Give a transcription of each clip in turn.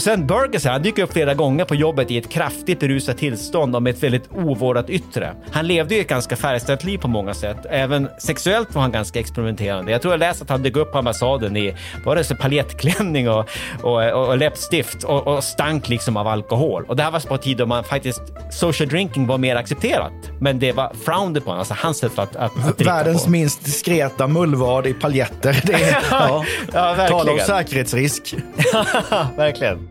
Och sen Burgerson, han dyker upp flera gånger på jobbet i ett kraftigt berusat tillstånd och med ett väldigt ovårdat yttre. Han levde ju ett ganska färgställt liv på många sätt. Även sexuellt var han ganska experimenterande. Jag tror jag läst att han dök upp på ambassaden i bara så paljettklänning och, och, och, och läppstift och, och stank liksom av alkohol. Och det här var på en tid då man faktiskt, social drinking var mer accepterat. Men det var frowned på, alltså hans sätt att, att, att Världens på. minst diskreta mullvad i paljetter. Det är, ja, Ja, Tala om verkligen. säkerhetsrisk. verkligen.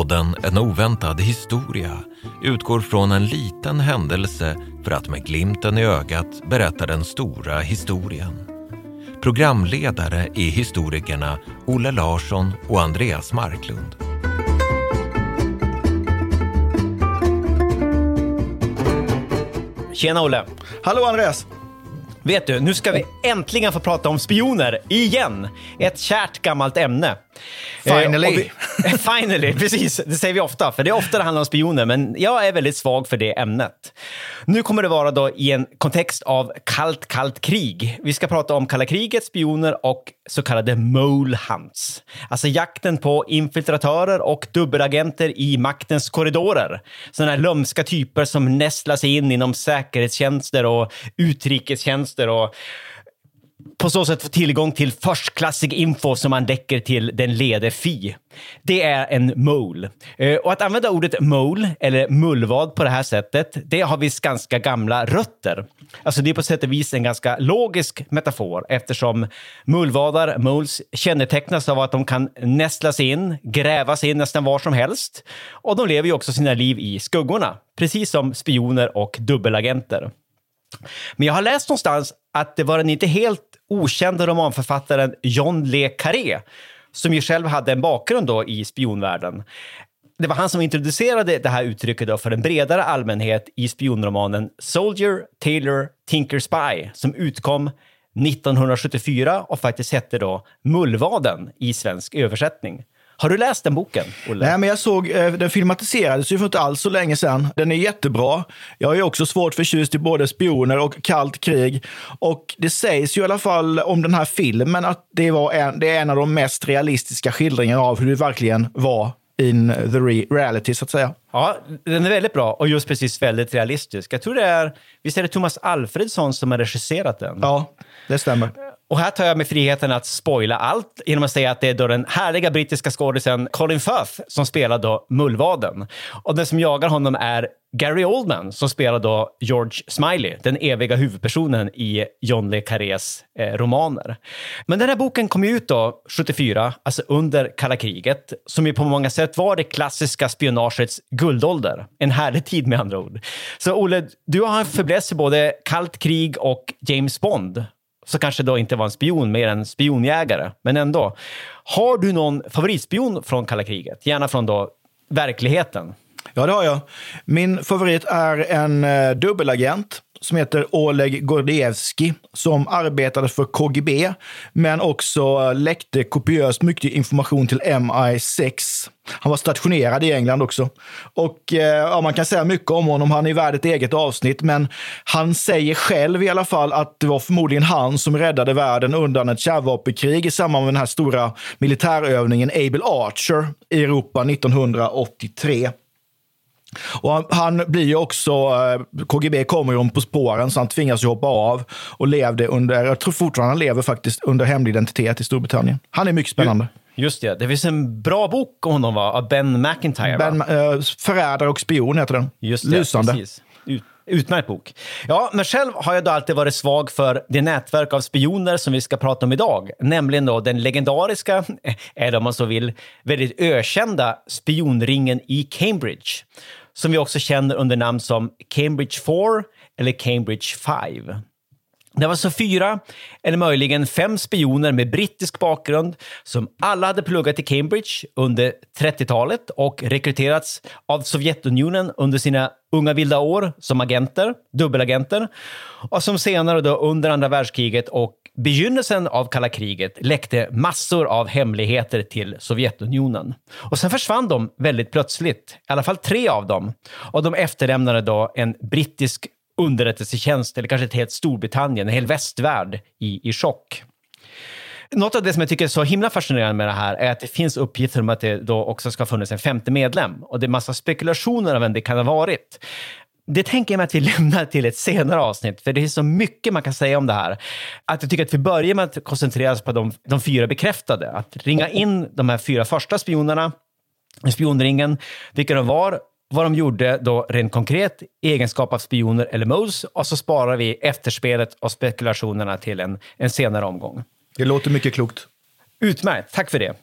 Podden En oväntad historia utgår från en liten händelse för att med glimten i ögat berätta den stora historien. Programledare är historikerna Olle Larsson och Andreas Marklund. Tjena Olle! Hallå Andreas! Vet du, nu ska vi äntligen få prata om spioner igen. Ett kärt gammalt ämne. Finally. Eh, vi, finally, precis. Det säger vi ofta, för det är ofta det handlar om spioner, men jag är väldigt svag för det ämnet. Nu kommer det vara då i en kontext av kallt, kallt krig. Vi ska prata om kalla kriget, spioner och så kallade mole hunts. Alltså jakten på infiltratörer och dubbelagenter i maktens korridorer. Sådana här lömska typer som nästlar sig in inom säkerhetstjänster och utrikestjänster och på så sätt få tillgång till förstklassig info som man läcker till den lede fi. Det är en mole. Eh, och att använda ordet mole, eller mullvad på det här sättet, det har visst ganska gamla rötter. Alltså det är på sätt och vis en ganska logisk metafor eftersom mullvadar, moles, kännetecknas av att de kan nästla sig in, gräva sig in nästan var som helst. Och de lever ju också sina liv i skuggorna, precis som spioner och dubbelagenter. Men jag har läst någonstans att det var en inte helt okända romanförfattaren John Le Carré som ju själv hade en bakgrund då i spionvärlden. Det var han som introducerade det här uttrycket då för en bredare allmänhet i spionromanen Soldier, Taylor, Tinker Spy som utkom 1974 och faktiskt hette då Mullvaden i svensk översättning. Har du läst den boken, Olle? Nej, men jag såg, eh, den filmatiserades ju för inte alls så länge sedan. Den är jättebra. Jag är också svårt förtjust i både spioner och kallt krig. Och det sägs ju i alla fall om den här filmen att det, var en, det är en av de mest realistiska skildringarna av hur det verkligen var in the re reality, så att säga. Ja, den är väldigt bra och just precis väldigt realistisk. Jag tror det är, visst är det Thomas Alfredsson som har regisserat den? Ja, det stämmer. Och här tar jag mig friheten att spoila allt genom att säga att det är då den härliga brittiska skådisen Colin Firth som spelar då Mullvaden. Och den som jagar honom är Gary Oldman som spelar då George Smiley, den eviga huvudpersonen i John le Carrés eh, romaner. Men den här boken kom ju ut då 74, alltså under kalla kriget, som ju på många sätt var det klassiska spionagets guldålder. En härlig tid med andra ord. Så Olle, du har en fäbless för både kallt krig och James Bond så kanske då inte var en spion, mer en spionjägare. Men ändå. Har du någon favoritspion från kalla kriget? Gärna från då verkligheten. Ja, det har jag. Min favorit är en eh, dubbelagent som heter Oleg Gordievski som arbetade för KGB men också eh, läckte kopiöst mycket information till MI6. Han var stationerad i England också. Och eh, ja, Man kan säga mycket om honom, han är värd ett eget avsnitt, men han säger själv i alla fall att det var förmodligen han som räddade världen undan ett kärnvapenkrig i samband med den här stora militärövningen Able Archer i Europa 1983. Och han, blir ju också, eh, KGB kommer ju honom på spåren så han tvingas ju hoppa av och levde under, jag tror fortfarande han lever faktiskt under hemlig identitet i Storbritannien. Han är mycket spännande. Just det, det finns en bra bok om honom va? av Ben McIntyre. va? Ben, eh, Förrädare och spion heter den. Just det, Lysande. precis. Ut, Utmärkt bok. Ja, men själv har jag då alltid varit svag för det nätverk av spioner som vi ska prata om idag, nämligen då den legendariska, eller om man så vill, väldigt ökända spionringen i Cambridge, som vi också känner under namn som Cambridge 4 eller Cambridge 5. Det var så fyra, eller möjligen fem spioner med brittisk bakgrund som alla hade pluggat i Cambridge under 30-talet och rekryterats av Sovjetunionen under sina unga vilda år som agenter, dubbelagenter, och som senare då under andra världskriget och begynnelsen av kalla kriget läckte massor av hemligheter till Sovjetunionen. Och sen försvann de väldigt plötsligt, i alla fall tre av dem, och de efterlämnade då en brittisk underrättelsetjänst eller kanske ett helt Storbritannien, en hel västvärld i, i chock. Något av det som jag tycker är så himla fascinerande med det här är att det finns uppgifter om att det då också ska ha funnits en femte medlem och det är massa spekulationer om vem det kan ha varit. Det tänker jag mig att vi lämnar till ett senare avsnitt, för det är så mycket man kan säga om det här. Att jag tycker att vi börjar med att koncentrera oss på de, de fyra bekräftade. Att ringa in de här fyra första spionerna, spionringen, vilka de var vad de gjorde då rent konkret i egenskap av spioner eller modes och så sparar vi efterspelet och spekulationerna till en, en senare omgång. Det låter mycket klokt. Utmärkt, tack för det.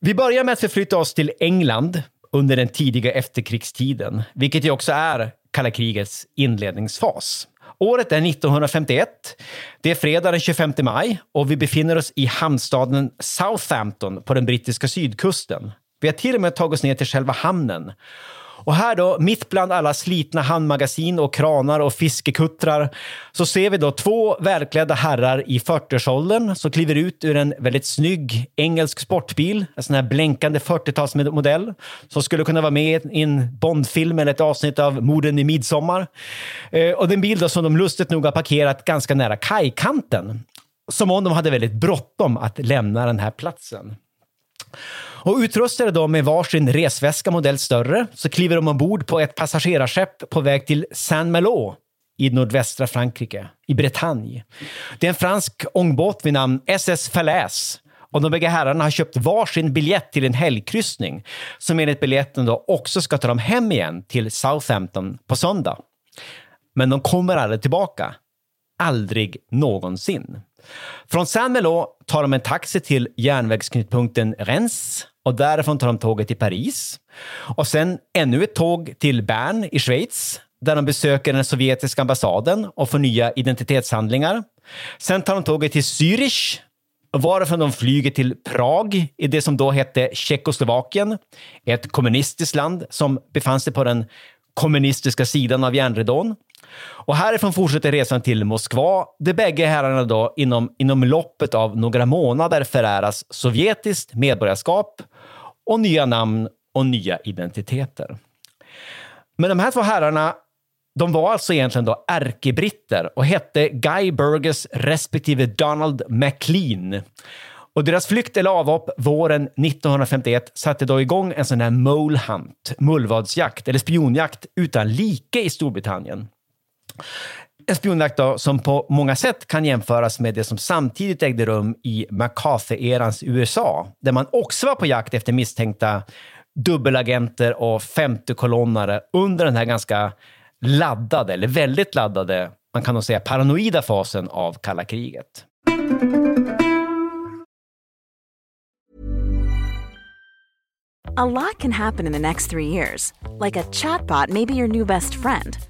Vi börjar med att förflytta oss till England under den tidiga efterkrigstiden, vilket ju också är kalla krigets inledningsfas. Året är 1951. Det är fredag den 25 maj och vi befinner oss i hamnstaden Southampton på den brittiska sydkusten. Vi har till och med tagit oss ner till själva hamnen och här då, mitt bland alla slitna handmagasin och kranar och fiskekuttrar, så ser vi då två välklädda herrar i 40-årsåldern som kliver ut ur en väldigt snygg engelsk sportbil, en sån här blänkande 40-talsmodell som skulle kunna vara med i en Bondfilm eller ett avsnitt av Morden i midsommar. Eh, och den bil då som de lustigt nog har parkerat ganska nära kajkanten. Som om de hade väldigt bråttom att lämna den här platsen. Och utrustade då med varsin resväska modell större så kliver de ombord på ett passagerarskepp på väg till Saint-Malo i nordvästra Frankrike, i Bretagne. Det är en fransk ångbåt vid namn SS Falaise och de bägge herrarna har köpt varsin biljett till en helgkryssning som enligt biljetten då också ska ta dem hem igen till Southampton på söndag. Men de kommer aldrig tillbaka. Aldrig någonsin. Från Saint-Melo tar de en taxi till järnvägsknutpunkten Rennes och därifrån tar de tåget till Paris. Och sen ännu ett tåg till Bern i Schweiz där de besöker den sovjetiska ambassaden och får nya identitetshandlingar. Sen tar de tåget till Zürich varifrån de flyger till Prag i det som då hette Tjeckoslovakien, ett kommunistiskt land som befann sig på den kommunistiska sidan av järnridån. Och härifrån fortsätter resan till Moskva, där bägge herrarna då inom, inom loppet av några månader föräras sovjetiskt medborgarskap och nya namn och nya identiteter. Men de här två herrarna de var alltså egentligen då ärkebritter och hette Guy Burgess respektive Donald MacLean. Och deras flykt eller avhopp våren 1951 satte då igång en sån här mole hunt, mullvadsjakt eller spionjakt utan like i Storbritannien. En spionjakt då, som på många sätt kan jämföras med det som samtidigt ägde rum i McCarthy-erans USA, där man också var på jakt efter misstänkta dubbelagenter och femtekolonnare under den här ganska laddade, eller väldigt laddade, man kan nog säga paranoida fasen av kalla kriget. A lot can happen in the next three years. Like a chatbot maybe your new best friend.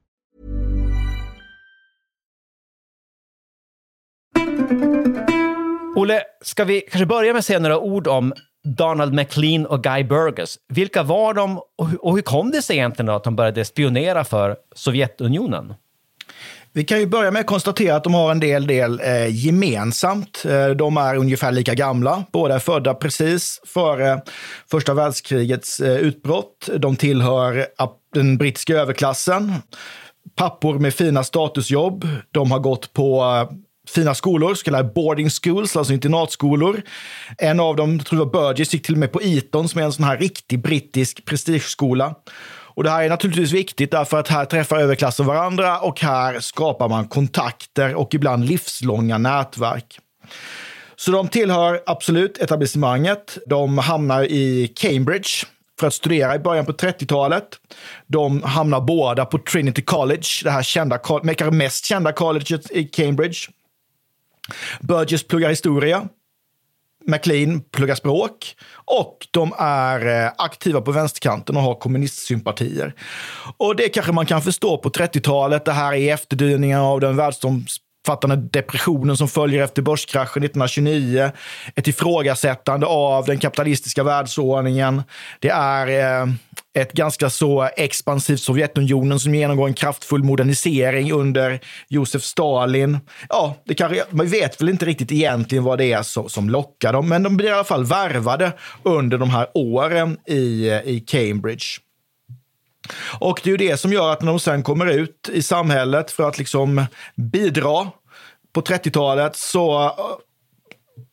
Olle, ska vi kanske börja med att säga några ord om Donald McLean och Guy Burgess. Vilka var de och hur, kom det sig egentligen då att de började spionera för Sovjetunionen? Vi kan ju börja med att konstatera att de har en del, del eh, gemensamt. Eh, de är ungefär lika gamla. Båda är födda precis före första världskrigets eh, utbrott. De tillhör den brittiska överklassen. Pappor med fina statusjobb. De har gått på eh, fina skolor, så kallade boarding schools, alltså internatskolor. En av dem, jag tror det var Burgess, gick till och med på Eton som är en sån här riktig brittisk prestigeskola. Och det här är naturligtvis viktigt därför att här träffar överklassen varandra och här skapar man kontakter och ibland livslånga nätverk. Så de tillhör absolut etablissemanget. De hamnar i Cambridge för att studera i början på 30-talet. De hamnar båda på Trinity College, det här kända, mest kända colleget i Cambridge. Burgess pluggar historia. McLean pluggar språk och de är eh, aktiva på vänsterkanten och har kommunistsympatier. Och det kanske man kan förstå på 30-talet. Det här är efterdyningar av den världsomfattande depressionen som följer efter börskraschen 1929. Ett ifrågasättande av den kapitalistiska världsordningen. Det är eh, ett ganska så expansivt Sovjetunionen som genomgår en kraftfull modernisering under Josef Stalin. Ja, det kanske, man vet väl inte riktigt egentligen vad det är som, som lockar dem, men de blir i alla fall värvade under de här åren i, i Cambridge. Och det är ju det som gör att när de sen kommer ut i samhället för att liksom bidra på 30-talet så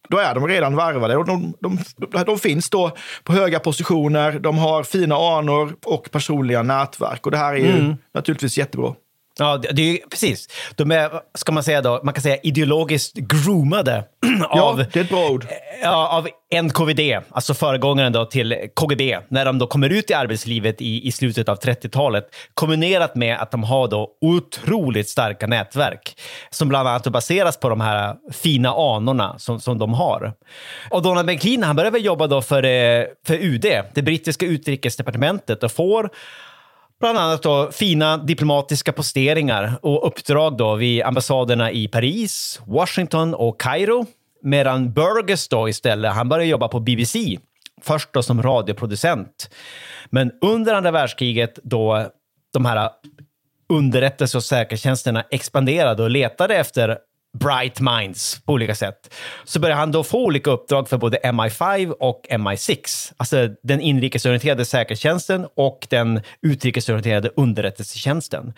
då är de redan varvade. Och de, de, de, finns då på höga positioner, de har fina anor och personliga nätverk. Och det här är ju mm. naturligtvis jättebra. Ja, det, det är precis. De är, ska man säga då, man kan säga ideologiskt groomade av, ja, det är ett bra ord. Ja, av NKVD, alltså föregångaren då till KGB, när de då kommer ut i arbetslivet i, i slutet av 30-talet, kombinerat med att de har då otroligt starka nätverk som bland annat baseras på de här fina anorna som, som de har. Och Donald McLean, han började jobba då för, eh, för UD, det brittiska utrikesdepartementet, och får Bland annat då fina diplomatiska posteringar och uppdrag då vid ambassaderna i Paris, Washington och Kairo. Medan Burgess då istället, han började jobba på BBC. Först då som radioproducent. Men under andra världskriget då de här underrättelse och säkerhetstjänsterna expanderade och letade efter bright minds på olika sätt. Så började han då få olika uppdrag för både MI5 och MI6, alltså den inrikesorienterade säkerhetstjänsten och den utrikesorienterade underrättelsetjänsten.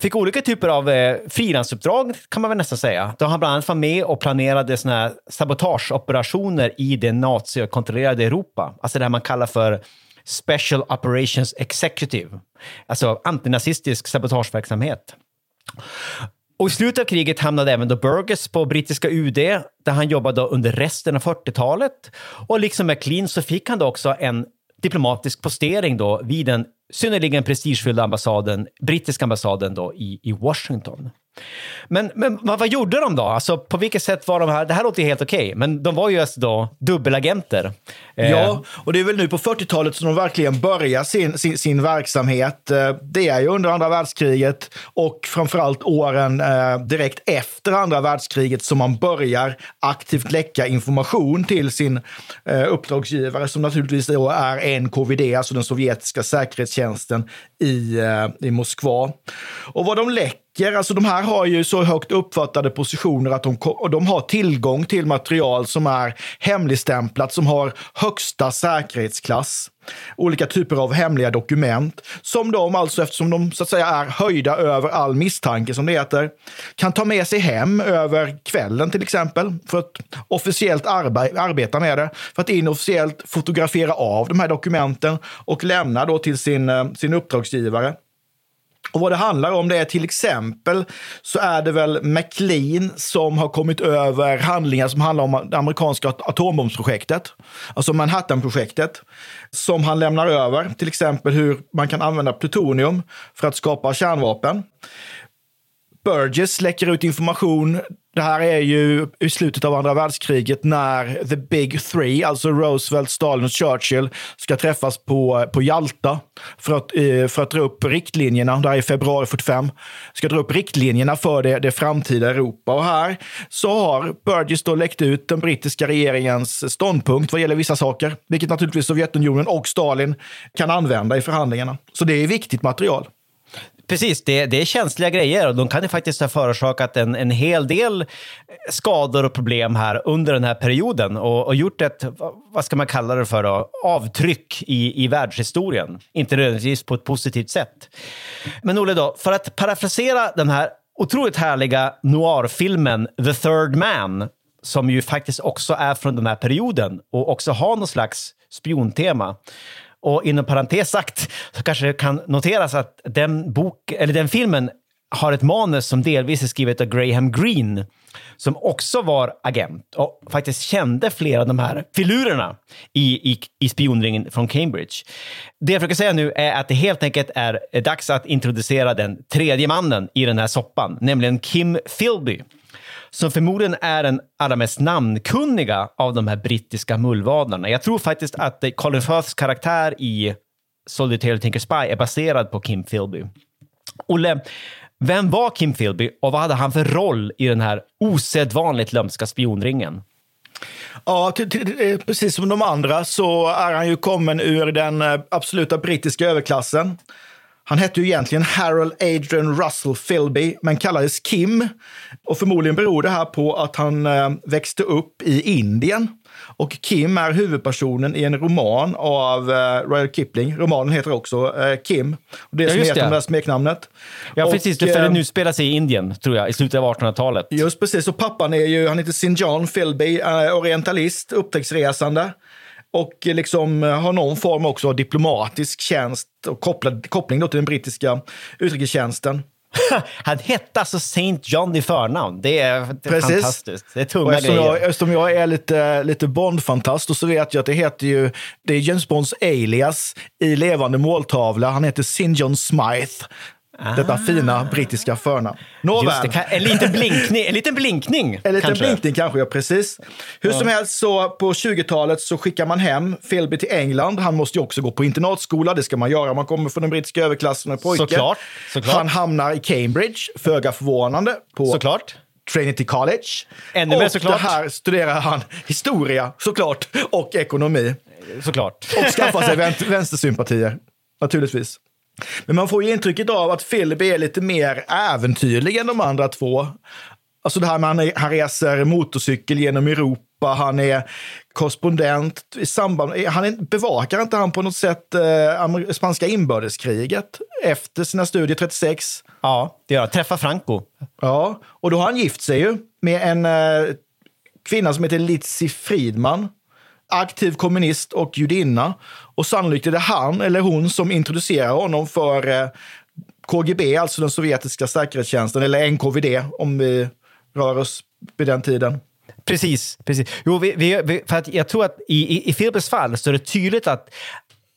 Fick olika typer av eh, frilansuppdrag kan man väl nästan säga. Då han bland annat var med och planerade såna här sabotageoperationer i det nazikontrollerade Europa, alltså det man kallar för Special Operations Executive, alltså antinazistisk sabotageverksamhet. Och i slutet av kriget hamnade även då Burgess på brittiska UD, där han jobbade under resten av 40-talet. Och liksom McLean så fick han då också en diplomatisk postering då vid den synnerligen prestigefyllda ambassaden, brittiska ambassaden då i, i Washington. Men, men vad, vad, gjorde de då? Alltså, på vilket sätt var de här? Det här låter ju helt okej, okay, men de var ju alltså då dubbelagenter. Eh, ja, och det är väl nu på 40-talet som de verkligen börjar sin, sin, sin, verksamhet. Eh, det är ju under andra världskriget och framförallt åren eh, direkt efter andra världskriget som man börjar aktivt läcka information till sin uppdragsgivare som naturligtvis då är NKVD, alltså den sovjetiska säkerhetstjänsten i, i Moskva. Och vad de läcker Alltså de här har ju så högt uppfattade positioner att de, de har tillgång till material som är hemligstämplat, som har högsta säkerhetsklass. Olika typer av hemliga dokument som de alltså, eftersom de så att säga är höjda över all misstanke som det heter, kan ta med sig hem över kvällen till exempel för att officiellt arbe arbeta med det, för att inofficiellt fotografera av de här dokumenten och lämna då till sin, eh, sin uppdragsgivare. Och vad det handlar om det är till exempel så är det väl McLean som har kommit över handlingar som handlar om det amerikanska atombombsprojektet, alltså Manhattanprojektet, som han lämnar över. Till exempel hur man kan använda plutonium för att skapa kärnvapen. Burgess läcker ut information. Det här är ju i slutet av andra världskriget när the big three, alltså Roosevelt, Stalin och Churchill, ska träffas på, på Jalta för att, eh, för att dra upp riktlinjerna. Det här är februari 45. Ska dra upp riktlinjerna för det, det framtida Europa. Och här så har Burgess då läckt ut den brittiska regeringens ståndpunkt vad gäller vissa saker, vilket naturligtvis Sovjetunionen och Stalin kan använda i förhandlingarna. Så det är viktigt material. Precis, det, det är känsliga grejer och de kan ju faktiskt ha förorsakat en, en hel del skador och problem här under den här perioden och, och gjort ett, vad ska man kalla det för, då, avtryck i, i världshistorien. Inte nödvändigtvis på ett positivt sätt. Men Olle, då, för att parafrasera den här otroligt härliga noirfilmen The Third Man, som ju faktiskt också är från den här perioden och också har någon slags spiontema. Och inom parentes sagt så kanske det kan noteras att den, bok, eller den filmen har ett manus som delvis är skrivet av Graham Greene som också var agent och faktiskt kände flera av de här filurerna i, i, i spionringen från Cambridge. Det jag försöker säga nu är att det helt enkelt är dags att introducera den tredje mannen i den här soppan, nämligen Kim Philby som förmodligen är den allra mest namnkunniga av de här brittiska mullvadarna. Jag tror faktiskt att eh, Colin Firths karaktär i Solitaire Tinker Spy är baserad på Kim Philby. Olle, vem var Kim Philby och vad hade han för roll i den här osedvanligt lömska spionringen? Ja, eh, precis som de andra så är han ju kommen ur den eh, absoluta brittiska överklassen. Han hette ju egentligen Harold Adrian Russell Philby, men kallades Kim. Och förmodligen beror det här på att han eh, växte upp i Indien. Och Kim är huvudpersonen i en roman av eh, Royal Kipling. Romanen heter också eh, Kim. Och det är ja, som heter det. det smeknamnet. Ja, och, precis. Det, för den utspelar sig i Indien, tror jag, i slutet av 1800-talet. Just precis. Och pappan är ju, han heter St. John Philby, orientalist, upptäcktsresande och liksom eh, har någon form också av diplomatisk tjänst och kopplad, koppling då till den brittiska utrikestjänsten. Han hette alltså Saint John i förnamn. Det är, det är fantastiskt. Det är tunga eftersom grejer. Jag, eftersom jag är lite, lite Bond-fantast så vet jag att det heter ju, det är James Bonds alias i levande måltavla. Han heter St. John Smythe. Ah. Detta fina brittiska förnamn. Nåväl. en liten blinkning, en liten blinkning. En liten kanske. blinkning kanske, ja precis. Hur ja. som helst så på 20-talet så skickar man hem Philby till England. Han måste ju också gå på internatskola, det ska man göra om man kommer från den brittiska överklassen och pojke. Såklart. Såklart. Han hamnar i Cambridge, föga förvånande, på Såklart. Trinity College. Ännu mer såklart. Här studerar han historia, såklart, och ekonomi. Såklart. Och skaffar sig vänstersympatier, naturligtvis. Men man får ju intrycket av att Philby är lite mer äventyrlig än de andra två. Alltså det här med att han reser motorcykel genom Europa, han är korrespondent i samband, han bevakar inte han på något sätt eh, spanska inbördeskriget efter sina studier 36? Ja, det gör Träffa Franco. Ja, och då har han gift sig ju med en eh, kvinna som heter Litsi Friedman aktiv kommunist och judinna. Och sannolikt är det han eller hon som introducerar honom för eh, KGB, alltså den sovjetiska säkerhetstjänsten, eller NKVD om vi rör oss vid den tiden. Precis. precis. Jo, vi, vi, för att jag tror att i, i, i Philbys fall så är det tydligt att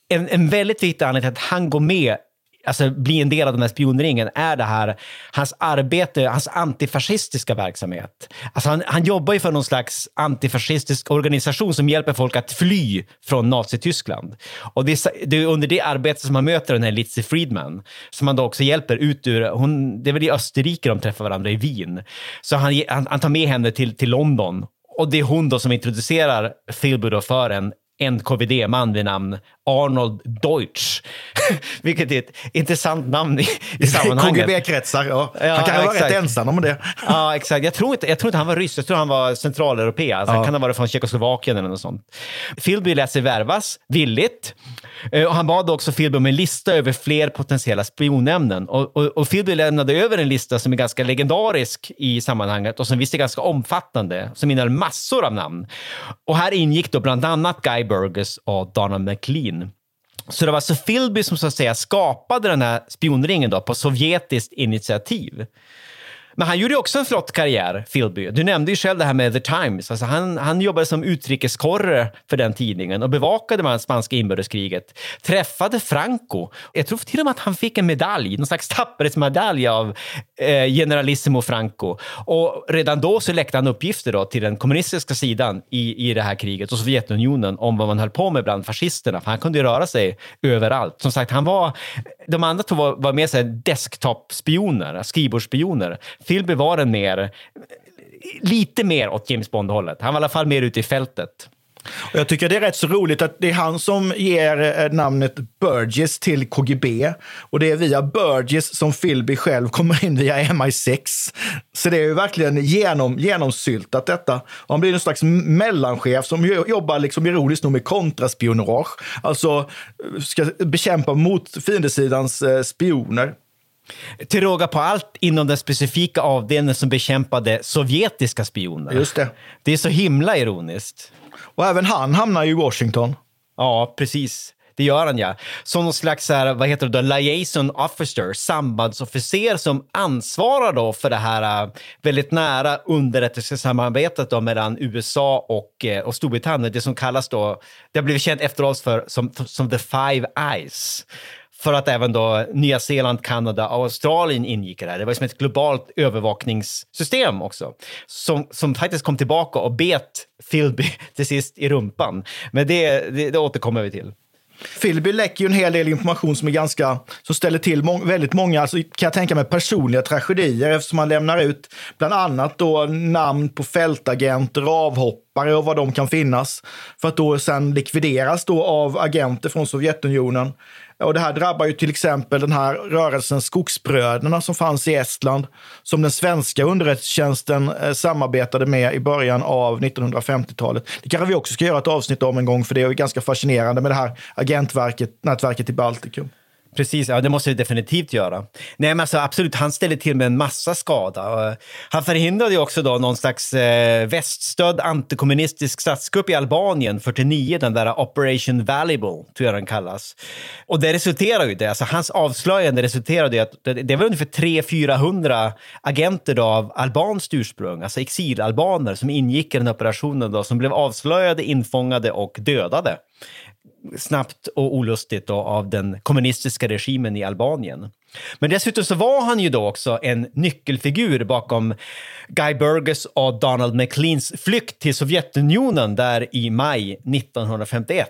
en, en väldigt viktig anledning till att han går med alltså, bli en del av den här spionringen är det här, hans arbete, hans antifascistiska verksamhet. Alltså han, han jobbar ju för någon slags antifascistisk organisation som hjälper folk att fly från Nazityskland. Och det är, det är under det arbetet som han möter den här Litzy Friedman, som han då också hjälper ut ur, hon, det är väl i Österrike de träffar varandra, i Wien. Så han, han, han tar med henne till, till London och det är hon då som introducerar Philby för en NKVD-man vid namn Arnold Deutsch. Vilket är ett intressant namn i, i sammanhanget. KGB-kretsar, ja. ja. Han kan ja, vara rätt ensam om det. Ja, exakt. Jag tror, inte, jag tror inte han var ryss, jag tror han var centraleuropé. Alltså, ja. Han kan ha varit från Tjeckoslovakien eller något sånt. Philby lät sig värvas, villigt. Eh, och han bad också Philby om en lista över fler potentiella spionämnen. Och, och, och Philby lämnade över en lista som är ganska legendarisk i sammanhanget och som visst är ganska omfattande, som innehöll massor av namn. Och här ingick då bland annat Guy Burgess och Donna McLean. Så det var alltså Philby som så att säga skapade den här spionringen då, på sovjetiskt initiativ. Men han gjorde också en flott karriär, Philby. Du nämnde ju själv det här med The Times. Alltså han, han jobbade som utrikeskorre för den tidningen och bevakade det spanska inbördeskriget. Träffade Franco. Jag tror till och med att han fick en medalj, någon slags tapperhetsmedalj av eh, generalissimo Franco. Och redan då så läckte han uppgifter då till den kommunistiska sidan i, i det här kriget och Sovjetunionen om vad man höll på med bland fascisterna. För han kunde ju röra sig överallt. Som sagt, han var... De andra två var, var mer desktop-spioner, skrivbordsspioner. Philby var en mer, lite mer åt James Bond-hållet. Han var i alla fall mer ute i fältet. Och jag tycker det är rätt så roligt att det är han som ger eh, namnet Burgess till KGB. Och det är via Burgess som Philby själv kommer in via MI6. Så det är ju verkligen genom, genomsyltat detta. Och han blir en slags mellanchef som jobbar liksom ironiskt nog med kontraspionage. Alltså eh, ska bekämpa mot fiendesidans eh, spioner. Till råga på allt inom den specifika avdelningen som bekämpade sovjetiska spioner. Just det. Det är så himla ironiskt. Och även han hamnar ju i Washington. Ja, precis. Det gör han ja. Som någon slags här, vad heter det då, liaison officer, sambandsofficer som ansvarar då för det här äh, väldigt nära underrättelsesamarbetet då mellan USA och, äh, och Storbritannien. Det som kallas då, det har blivit känt efteråt för som, som the five eyes för att även då Nya Zeeland, Kanada och Australien ingick i det här. Det var som ett globalt övervakningssystem också, som, som faktiskt kom tillbaka och bet Philby till sist i rumpan. Men det, det, det återkommer vi till. Philby läcker ju en hel del information som är ganska, som ställer till må väldigt många, alltså, kan jag tänka mig, personliga tragedier eftersom han lämnar ut bland annat då namn på fältagenter, avhoppare och vad de kan finnas. För att då sen likvideras då av agenter från Sovjetunionen. Och det här drabbar ju till exempel den här rörelsen Skogsbröderna som fanns i Estland, som den svenska underrättelsetjänsten eh, samarbetade med i början av 1950-talet. Det kanske vi också ska göra ett avsnitt om en gång, för det är ganska fascinerande med det här agentverket, nätverket i Baltikum. Precis, ja det måste vi definitivt göra. Nej men alltså absolut, han ställde till med en massa skada. Han förhindrade ju också då någon slags eh, väststödd antikommunistisk statskupp i Albanien 49, den där Operation Valuable, tror jag den kallas. Och det resulterade ju det, alltså hans avslöjande resulterade i att det, det var ungefär 300-400 agenter då av albanskt ursprung, alltså exilalbaner som ingick i den operationen då, som blev avslöjade, infångade och dödade snabbt och olustigt då, av den kommunistiska regimen i Albanien. Men dessutom så var han ju då också en nyckelfigur bakom Guy Burgess och Donald McLeans flykt till Sovjetunionen där i maj 1951.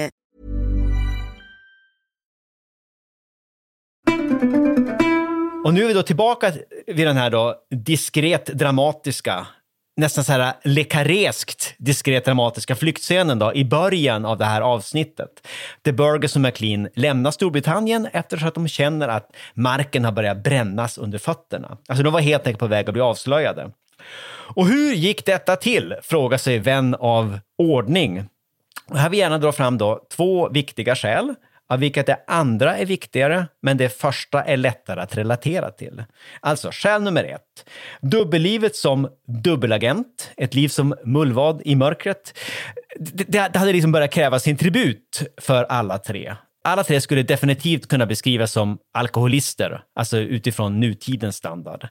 Och nu är vi då tillbaka vid den här då diskret dramatiska, nästan så här lekareskt diskret dramatiska flyktscenen då i början av det här avsnittet. De Burgess och McLean lämnar Storbritannien eftersom att de känner att marken har börjat brännas under fötterna. Alltså de var helt enkelt på väg att bli avslöjade. Och hur gick detta till? Frågar sig vän av ordning. Och här vill jag gärna dra fram då två viktiga skäl av vilket det andra är viktigare, men det första är lättare att relatera till. Alltså, skäl nummer ett. Dubbellivet som dubbelagent, ett liv som mullvad i mörkret. Det, det hade liksom börjat kräva sin tribut för alla tre alla tre skulle definitivt kunna beskrivas som alkoholister, alltså utifrån nutidens standard.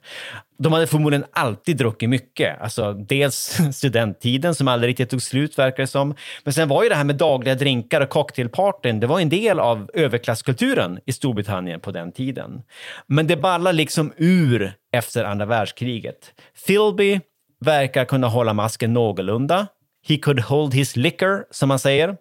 De hade förmodligen alltid druckit mycket, alltså dels studenttiden som aldrig riktigt tog slut verkar det som, men sen var ju det här med dagliga drinkar och cocktailpartyn, det var en del av överklasskulturen i Storbritannien på den tiden. Men det ballar liksom ur efter andra världskriget. Philby verkar kunna hålla masken någorlunda, He could hold his liquor, som man säger.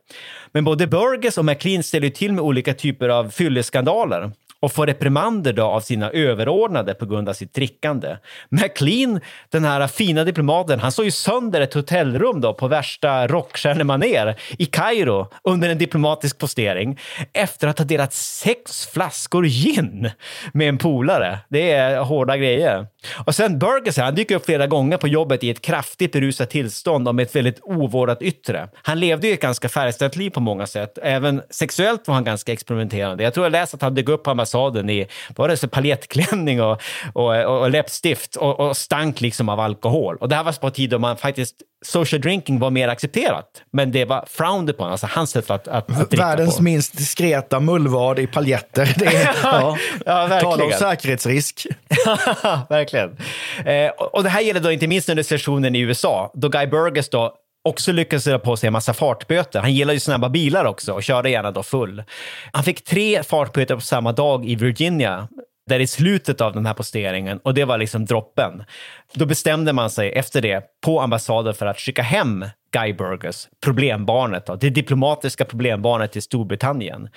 Men både Burgess och McLean ställer till med olika typer av fylleskandaler och får reprimander då av sina överordnade på grund av sitt drickande. McLean, den här fina diplomaten, han slår ju sönder ett hotellrum då på värsta rockstjärnemanér i Kairo under en diplomatisk postering efter att ha delat sex flaskor gin med en polare. Det är hårda grejer. Och sen Burgess, han dyker upp flera gånger på jobbet i ett kraftigt berusat tillstånd och med ett väldigt ovårdat yttre. Han levde ju ett ganska färgställt liv på många sätt. Även sexuellt var han ganska experimenterande. Jag tror jag läst att han dök upp på ambassaden i bara så paljettklänning och, och, och, och läppstift och, och stank liksom av alkohol. Och det här var på tid då man faktiskt social drinking var mer accepterat, men det var frowned upon, alltså hans sätt att, att, att dricka Världens på. minst diskreta mullvad i paljetter. Det är, ja, Ja, verkligen. Tala om säkerhetsrisk. verkligen. Eh, och det här gäller då inte minst under sessionen i USA, då Guy Burgess då också lyckades dra på sig en massa fartböter. Han gillar ju snabba bilar också och körde gärna då full. Han fick tre fartböter på samma dag i Virginia där i slutet av den här posteringen och det var liksom droppen. Då bestämde man sig efter det på ambassaden för att skicka hem Guy Burgess, problembarnet, då, det diplomatiska problembarnet till Storbritannien.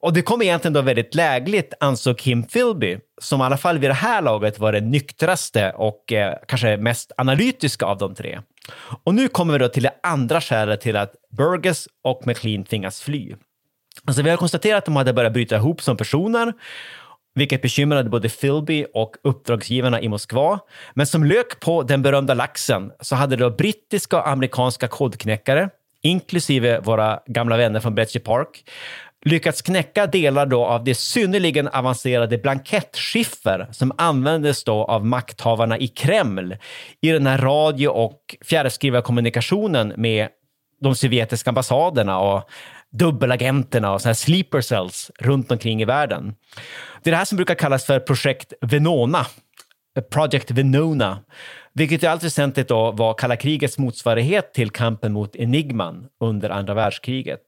Och det kom egentligen då väldigt lägligt, ansåg Kim Philby, som i alla fall vid det här laget var den nyktraste och eh, kanske mest analytiska av de tre. Och nu kommer vi då till det andra skälet till att Burgess och McLean tvingas fly. Alltså vi har konstaterat att de hade börjat bryta ihop som personer vilket bekymrade både Philby och uppdragsgivarna i Moskva. Men som lök på den berömda laxen så hade då brittiska och amerikanska kodknäckare, inklusive våra gamla vänner från Bletchley Park, lyckats knäcka delar då av det synnerligen avancerade blankettskiffer som användes då av makthavarna i Kreml i den här radio och fjärrskrivarkommunikationen med de sovjetiska ambassaderna och dubbelagenterna och såna här sleeper cells runt omkring i världen. Det är det här som brukar kallas för projekt Venona, Project Venona, vilket i allt väsentligt då var kalla krigets motsvarighet till kampen mot Enigman under andra världskriget.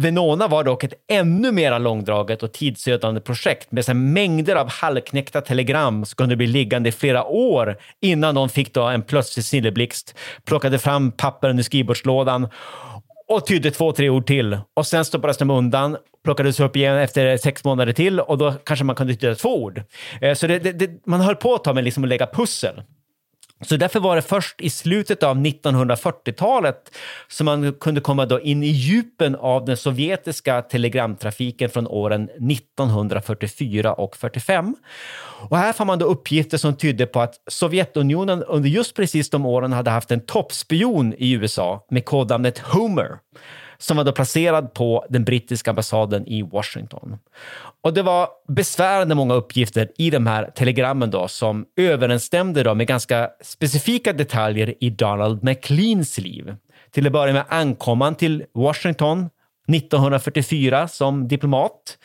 Venona var dock ett ännu mer långdraget och tidsödande projekt med så mängder av halvknäckta telegram som kunde bli liggande i flera år innan någon fick då en plötslig snilleblixt, plockade fram papperen ur skrivbordslådan och tydde två, tre ord till. Och sen stoppades de undan, plockades upp igen efter sex månader till och då kanske man kunde tyda två ord. Eh, så det, det, det, man höll på ett tag med liksom att lägga pussel. Så därför var det först i slutet av 1940-talet som man kunde komma då in i djupen av den sovjetiska telegramtrafiken från åren 1944 och 45. Och här får man då uppgifter som tydde på att Sovjetunionen under just precis de åren hade haft en toppspion i USA med kodnamnet Homer som var då placerad på den brittiska ambassaden i Washington. Och det var besvärande många uppgifter i de här telegrammen då som överensstämde då med ganska specifika detaljer i Donald McLeans liv. Till att börja med ankom han till Washington 1944 som diplomat.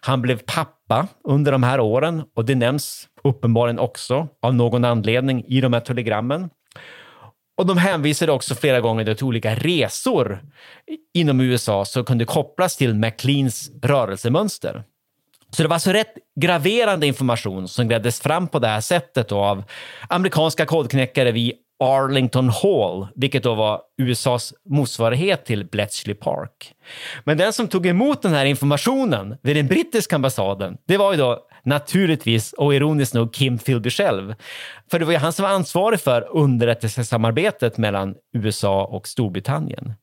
Han blev pappa under de här åren och det nämns uppenbarligen också av någon anledning i de här telegrammen. Och de hänvisade också flera gånger till olika resor inom USA som kunde kopplas till McLeans rörelsemönster. Så det var alltså rätt graverande information som grävdes fram på det här sättet då av amerikanska kodknäckare vid Arlington Hall, vilket då var USAs motsvarighet till Bletchley Park. Men den som tog emot den här informationen vid den brittiska ambassaden, det var ju då naturligtvis och ironiskt nog Kim Philby själv. För det var ju han som var ansvarig för underrättelsesamarbetet mellan USA och Storbritannien.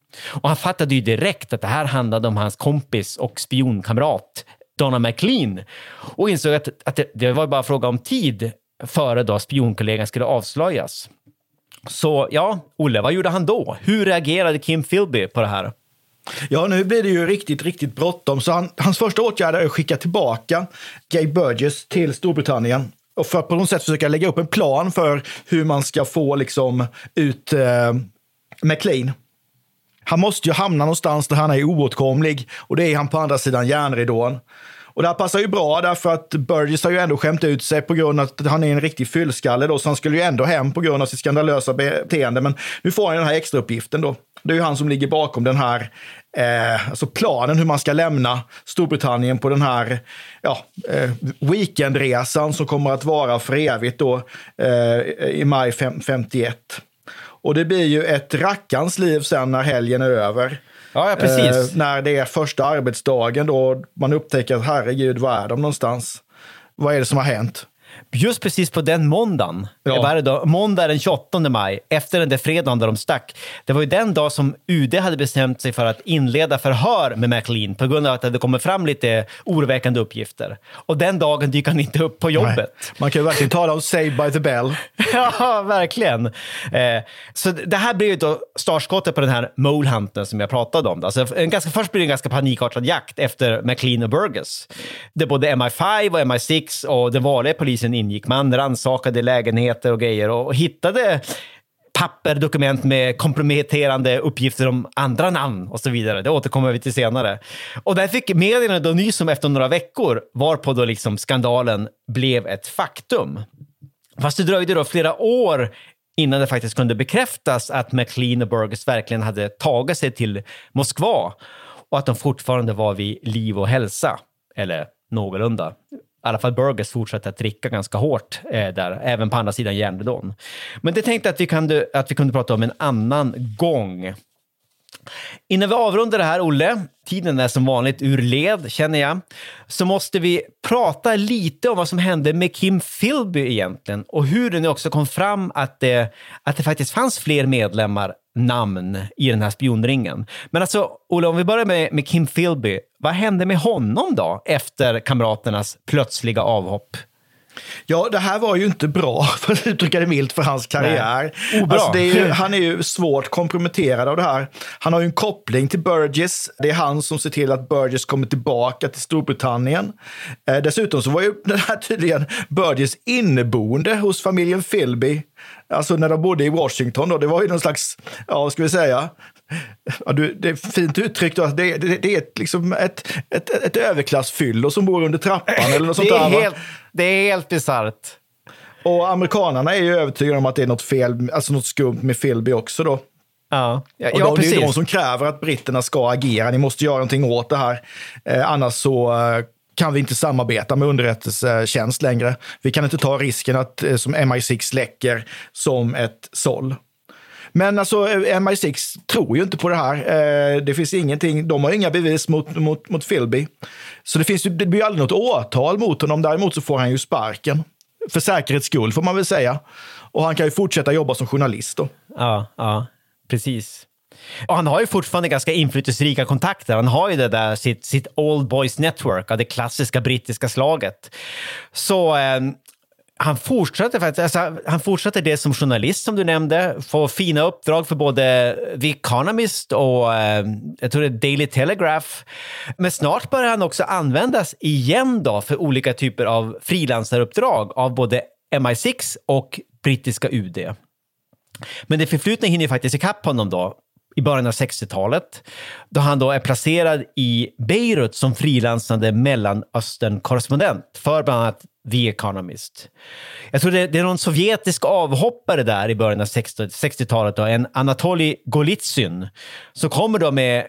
Och han fattade ju direkt att det här handlade om hans kompis och spionkamrat Donna McLean och insåg att, att det, det var bara fråga om tid före då spionkollegan skulle avslöjas. Så ja, Olle, vad gjorde han då? Hur reagerade Kim Philby på det här? Ja, nu blir det ju riktigt, riktigt bråttom. Så han, hans första åtgärd är att skicka tillbaka Gay Burgess till Storbritannien. Och för att på något sätt försöka lägga upp en plan för hur man ska få liksom, ut eh, McLean. Han måste ju hamna någonstans där han är oåtkomlig och det är han på andra sidan järnridån. Och det här passar ju bra därför att Burgess har ju ändå skämt ut sig på grund av att han är en riktig fyllskalle då, så han skulle ju ändå hem på grund av sitt skandalösa beteende. Men nu får han den här extra uppgiften då. Det är ju han som ligger bakom den här eh, alltså planen hur man ska lämna Storbritannien på den här ja, eh, weekendresan som kommer att vara för evigt då, eh, i maj 51. Och det blir ju ett rackarns liv sen när helgen är över. Ja, ja precis. Eh, när det är första arbetsdagen då man upptäcker att herregud, var är de någonstans? Vad är det som har hänt? Just precis på den måndagen, ja. var det då, måndag den 28 maj, efter den där fredagen där de stack, det var ju den dag som UD hade bestämt sig för att inleda förhör med McLean på grund av att det hade kommit fram lite oroväckande uppgifter. Och den dagen dyker han inte upp på jobbet. Nej. Man kan ju verkligen tala om Save by the Bell. ja, verkligen. Eh, så det här blir ju då startskottet på den här molehunten som jag pratade om. Alltså en ganska, först blir det en ganska panikartad jakt efter McLean och Burgess. Det både MI5 och MI6 och den vanliga polisen ingick. Man rannsakade lägenheter och grejer och hittade papper, dokument med komprometterande uppgifter om andra namn och så vidare. Det återkommer vi till senare. Och där fick medierna då nys om efter några veckor, varpå då liksom skandalen blev ett faktum. Fast det dröjde då flera år innan det faktiskt kunde bekräftas att McLean och Burgess verkligen hade tagit sig till Moskva och att de fortfarande var vid liv och hälsa. Eller någorlunda i alla fall Burgess fortsatte att dricka ganska hårt eh, där, även på andra sidan järnridån. Men det tänkte jag att vi, kunde, att vi kunde prata om en annan gång. Innan vi avrundar det här, Olle, tiden är som vanligt ur led känner jag, så måste vi prata lite om vad som hände med Kim Philby egentligen och hur det nu också kom fram att det, att det faktiskt fanns fler medlemmar namn i den här spionringen. Men alltså, Olle, om vi börjar med, med Kim Philby, vad hände med honom då efter kamraternas plötsliga avhopp? Ja, det här var ju inte bra, för att uttrycka det milt, för hans karriär. Alltså, är ju, han är ju svårt komprometterad av det här. Han har ju en koppling till Burgess. Det är han som ser till att Burgess kommer tillbaka till Storbritannien. Eh, dessutom så var ju den här tydligen Burgess inneboende hos familjen Philby. Alltså när de bodde i Washington. Då, det var ju någon slags, ja ska vi säga, ja, du, det är fint uttryckt. Det, det, det är ett, liksom ett, ett, ett överklassfyllo som bor under trappan eller något sånt det är där. Helt, det är helt bisarrt. Och amerikanerna är ju övertygade om att det är något fel, alltså något skumt med Philby också då. Ja, ja, och ja, det är de som kräver att britterna ska agera. Ni måste göra någonting åt det här. Eh, annars så eh, kan vi inte samarbeta med underrättelsetjänst längre. Vi kan inte ta risken att eh, som MI6 läcker som ett såll. Men alltså eh, MI6 tror ju inte på det här. Eh, det finns ingenting, de har inga bevis mot, mot, mot Philby. Så det, finns det blir aldrig något åtal mot honom. Däremot så får han ju sparken. För säkerhets skull får man väl säga. Och han kan ju fortsätta jobba som journalist då. Ja, ja precis. Och han har ju fortfarande ganska inflytelserika kontakter. Han har ju det där sitt, sitt Old Boys Network, det klassiska brittiska slaget. Så eh, han fortsatte, faktiskt, alltså, han fortsatte det som journalist som du nämnde, få fina uppdrag för både The Economist och eh, jag tror det är Daily Telegraph. Men snart börjar han också användas igen då för olika typer av frilansaruppdrag av både MI6 och brittiska UD. Men det förflutna hinner faktiskt ikapp honom då i början av 60-talet då han då är placerad i Beirut som frilansande Mellanöstern-korrespondent för bland annat The Economist. Jag tror det, det är någon sovjetisk avhoppare där i början av 60-talet, en Anatolij Golitsyn, som kommer då med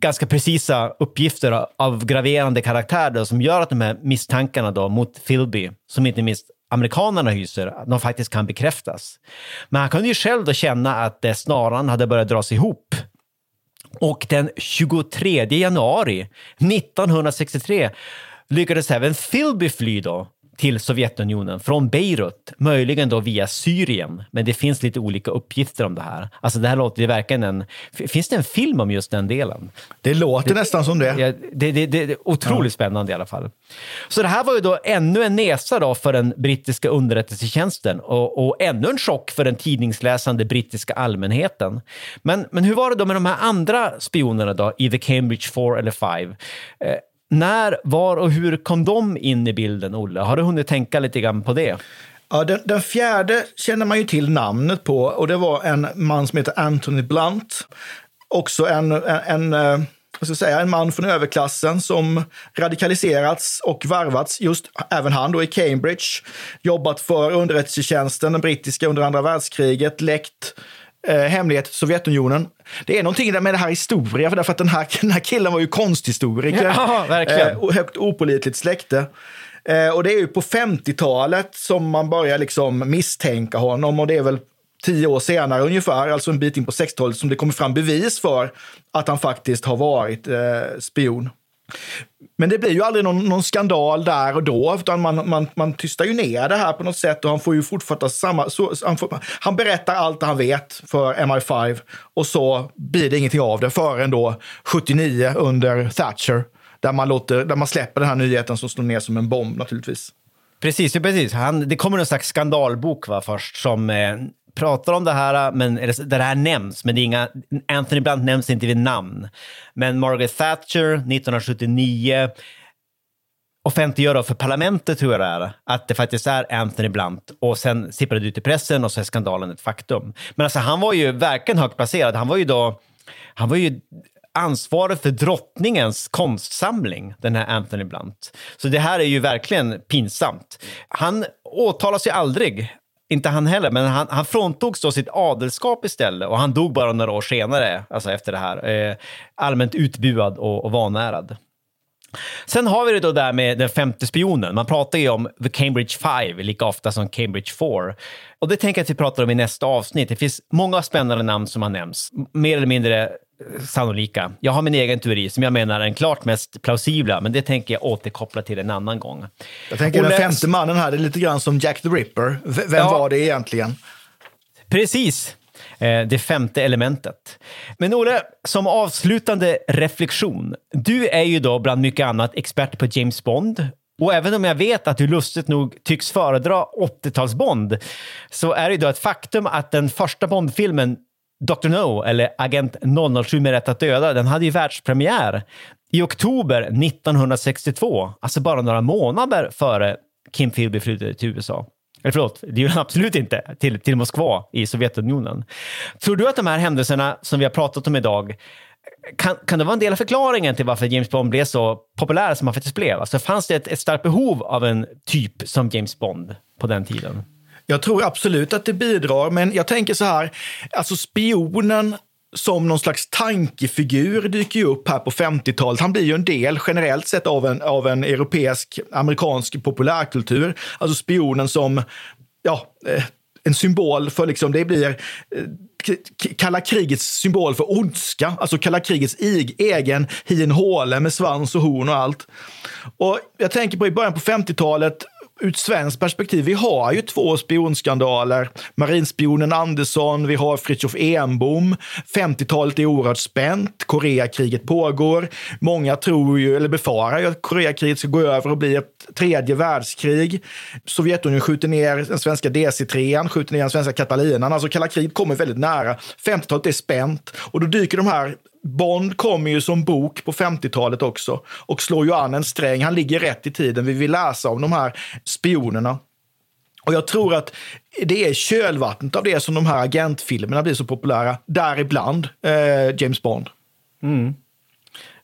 ganska precisa uppgifter av graverande karaktär då, som gör att de här misstankarna då mot Philby, som inte minst amerikanerna hyser, att de faktiskt kan bekräftas. Men han kunde ju själv då känna att eh, snaran hade börjat dras ihop. Och den 23 januari 1963 lyckades även Philby fly då till Sovjetunionen från Beirut, möjligen då via Syrien. Men det finns lite olika uppgifter om det här. Alltså det här låter ju verkligen en... Finns det en film om just den delen? Det låter det, nästan som det. Ja, det, det, det är otroligt ja. spännande i alla fall. Så det här var ju då ännu en nesa då för den brittiska underrättelsetjänsten och, och ännu en chock för den tidningsläsande brittiska allmänheten. Men, men hur var det då med de här andra spionerna då i The Cambridge 4 eller 5? När, var och hur kom de in i bilden, Olle? Har du hunnit tänka lite grann på det? Ja, den, den, fjärde känner man ju till namnet på och det var en man som heter Anthony Blunt. Också en, en, en eh, vad ska jag säga, en man från överklassen som radikaliserats och varvats, just även han då i Cambridge, jobbat för underrättelsetjänsten, den brittiska under andra världskriget, läckt eh, hemlighet Sovjetunionen. Det är någonting med det här historia, för därför att den här, den här killen var ju konsthistoriker. Ja, verkligen. Eh, högt opolitligt släkte. Eh, och det är ju på 50-talet som man börjar liksom misstänka honom och det är väl tio år senare ungefär, alltså en bit in på 60-talet, som det kommer fram bevis för att han faktiskt har varit eh, spion. Men det blir ju aldrig någon, någon, skandal där och då, utan man, man, man tystar ju ner det här på något sätt och han får ju fortfarande samma... Så, han, får, han berättar allt han vet för MI5 och så blir det ingenting av det förrän då 79 under Thatcher, där man, låter, där man släpper den här nyheten som slår ner som en bomb naturligtvis. Precis, precis. Han, det kommer en slags skandalbok va, först som eh, pratar om det här, men, det här nämns, men det är inga, Anthony Blunt nämns inte vid namn. Men Margaret Thatcher 1979 offentliggör för parlamentet, tror jag det är, att det faktiskt är Anthony Blunt och sen sipprar det ut i pressen och så är skandalen ett faktum. Men alltså, han var ju verkligen högt placerad. Han var ju då, han var ju ansvarig för drottningens konstsamling, den här Anthony Blunt. Så det här är ju verkligen pinsamt. Han åtalas ju aldrig inte han heller, men han, han fråntogs då sitt adelskap istället och han dog bara några år senare, alltså efter det här. Eh, allmänt utbuad och, och vanärad. Sen har vi det då där med den femte spionen. Man pratar ju om The Cambridge Five lika ofta som Cambridge Four. Och det tänker jag att vi pratar om i nästa avsnitt. Det finns många spännande namn som har nämnts, mer eller mindre sannolika. Jag har min egen teori som jag menar är den klart mest plausibla, men det tänker jag återkoppla till en annan gång. Jag tänker Olle... den femte mannen här, det är lite grann som Jack the Ripper. V vem ja. var det egentligen? Precis. Eh, det femte elementet. Men Olle, som avslutande reflektion. Du är ju då bland mycket annat expert på James Bond och även om jag vet att du lustigt nog tycks föredra 80-talsbond så är det då ett faktum att den första Bondfilmen Dr. No, eller Agent 007 med rätt att döda, den hade ju världspremiär i oktober 1962, alltså bara några månader före Kim Philby flyttade till USA. Eller förlåt, det gjorde han absolut inte, till, till Moskva i Sovjetunionen. Tror du att de här händelserna som vi har pratat om idag kan, kan det vara en del av förklaringen till varför James Bond blev så populär som han faktiskt blev? Alltså fanns det ett, ett starkt behov av en typ som James Bond på den tiden? Jag tror absolut att det bidrar, men jag tänker så här, alltså spionen som någon slags tankefigur dyker ju upp här på 50-talet. Han blir ju en del generellt sett av en, av en europeisk, amerikansk populärkultur. Alltså spionen som, ja, eh, en symbol för liksom, det blir eh, kalla krigets symbol för ondska, alltså kalla krigets egen hin håle med svans och horn och allt. Och jag tänker på i början på 50-talet, ur ett svenskt perspektiv, vi har ju två spionskandaler. Marinspionen Andersson, vi har Fritjof Enbom. 50-talet är oerhört spänt. Koreakriget pågår. Många tror ju, eller befarar ju att Koreakriget ska gå över och bli ett tredje världskrig. Sovjetunionen skjuter ner den svenska DC-3, skjuter ner den svenska Catalinan. Alltså kalla kriget kommer väldigt nära. 50-talet är spänt och då dyker de här Bond kommer ju som bok på 50-talet också och slår ju an en sträng. Han ligger rätt i tiden. Vi vill läsa om de här spionerna. Och jag tror att det är kölvattnet av det som de här agentfilmerna blir så populära, däribland eh, James Bond. Mm.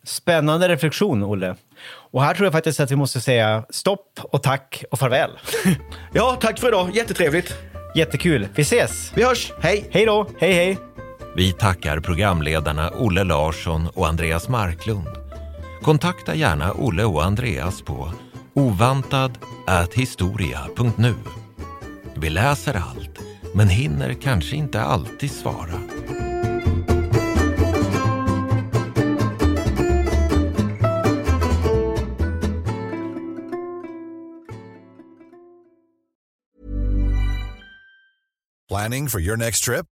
Spännande reflektion, Olle. Och här tror jag faktiskt att vi måste säga stopp och tack och farväl. ja, tack för idag. Jättetrevligt. Jättekul. Vi ses. Vi hörs. Hej. Hej då. Hej, hej. Vi tackar programledarna Olle Larsson och Andreas Marklund. Kontakta gärna Olle och Andreas på ovantad.historia.nu. Vi läser allt, men hinner kanske inte alltid svara. Planning for your next trip?